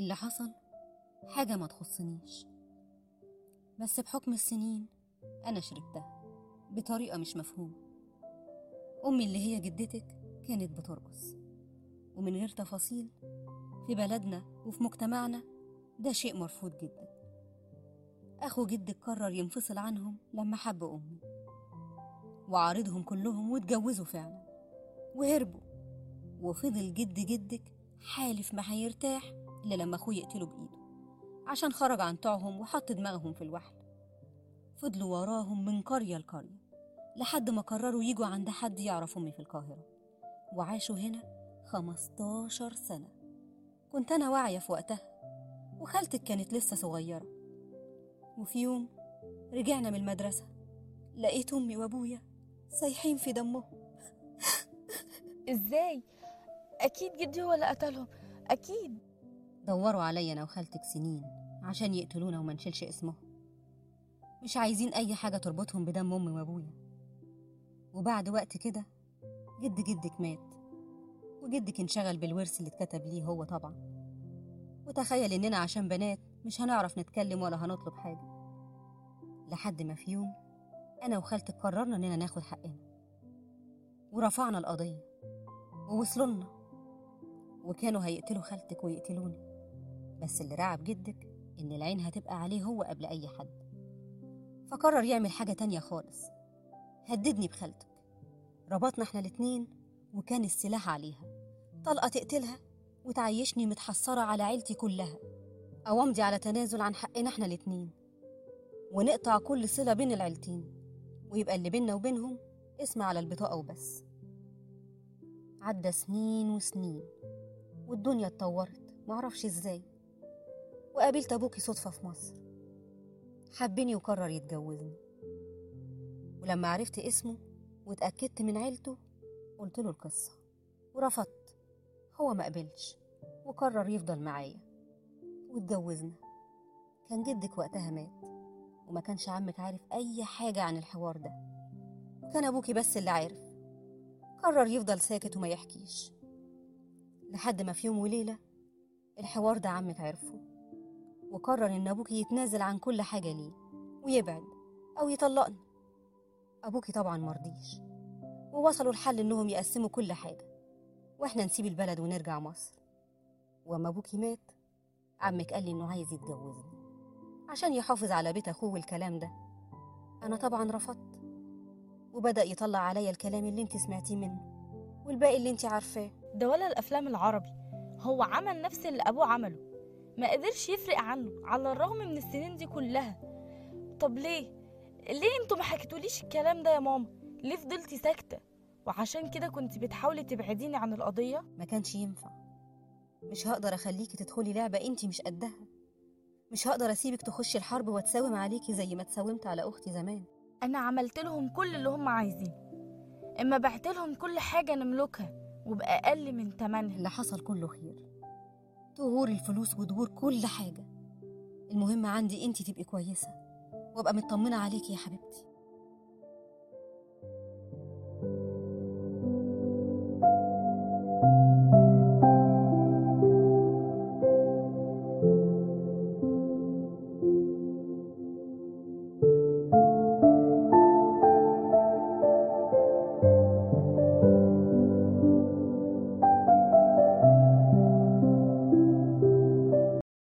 اللي حصل حاجة ما تخصنيش. بس بحكم السنين أنا شربتها بطريقة مش مفهومة. أمي اللي هي جدتك كانت بترقص. ومن غير تفاصيل في بلدنا وفي مجتمعنا ده شيء مرفوض جدا. أخو جدك قرر ينفصل عنهم لما حب أمي. وعارضهم كلهم واتجوزوا فعلا. وهربوا. وفضل جد جدك حالف ما هيرتاح إلا لما أخوه يقتله بإيده عشان خرج عن طوعهم وحط دماغهم في الوحل. فضلوا وراهم من قرية لقرية لحد ما قرروا يجوا عند حد يعرف أمي في القاهرة. وعاشوا هنا خمستاشر سنة. كنت أنا واعية في وقتها وخالتك كانت لسه صغيرة. وفي يوم رجعنا من المدرسة لقيت أمي وأبويا سايحين في دمهم. إزاي؟ أكيد جدي هو اللي قتلهم. أكيد. دوروا عليا أنا وخالتك سنين عشان يقتلونا وما نشيلش اسمهم. مش عايزين أي حاجة تربطهم بدم أمي وأبويا. وبعد وقت كده جد جدك مات وجدك انشغل بالورث اللي اتكتب ليه هو طبعا. وتخيل إننا عشان بنات مش هنعرف نتكلم ولا هنطلب حاجة. لحد ما في يوم أنا وخالتك قررنا إننا ناخد حقنا. ورفعنا القضية ووصلوا لنا وكانوا هيقتلوا خالتك ويقتلوني. بس اللي رعب جدك إن العين هتبقى عليه هو قبل أي حد. فقرر يعمل حاجة تانية خالص. هددني بخالتك. ربطنا إحنا الاتنين وكان السلاح عليها. طلقة تقتلها وتعيشني متحسرة على عيلتي كلها. أو أمضي على تنازل عن حقنا إحنا الاتنين. ونقطع كل صلة بين العيلتين. ويبقى اللي بينا وبينهم اسم على البطاقة وبس. عدى سنين وسنين. والدنيا اتطورت. معرفش إزاي. وقابلت أبوكي صدفة في مصر. حبني وقرر يتجوزني. ولما عرفت اسمه واتأكدت من عيلته قلت له القصة. ورفضت. هو ما قبلش وقرر يفضل معايا. واتجوزنا. كان جدك وقتها مات وما كانش عمك عارف أي حاجة عن الحوار ده. وكان أبوكي بس اللي عارف. قرر يفضل ساكت وما يحكيش. لحد ما في يوم وليلة الحوار ده عمك عرفه. وقرر إن أبوكي يتنازل عن كل حاجة ليه ويبعد أو يطلقنا. أبوكي طبعا مرضيش ووصلوا لحل إنهم يقسموا كل حاجة وإحنا نسيب البلد ونرجع مصر. وأما أبوكي مات عمك قال لي إنه عايز يتجوزني عشان يحافظ على بيت أخوه والكلام ده. أنا طبعا رفضت وبدأ يطلع عليا الكلام اللي انت سمعتيه منه والباقي اللي انت عارفاه. ده ولا الأفلام العربي هو عمل نفس اللي أبوه عمله. ما قدرش يفرق عنه على الرغم من السنين دي كلها. طب ليه؟ ليه أنتوا ما حكيتوليش الكلام ده يا ماما؟ ليه فضلتي ساكتة؟ وعشان كده كنت بتحاولي تبعديني عن القضية؟ ما كانش ينفع. مش هقدر أخليكي تدخلي لعبة انت مش قدها. مش هقدر أسيبك تخشي الحرب وأتساوم عليكي زي ما اتساومت على أختي زمان. أنا عملت لهم كل اللي هم عايزينه إما بعت لهم كل حاجة نملكها وبأقل من تمنها. اللي حصل كله خير. تغور الفلوس وتغور كل حاجة. المهم عندي انت تبقي كويسة. وأبقى مطمنة عليكي يا حبيبتي.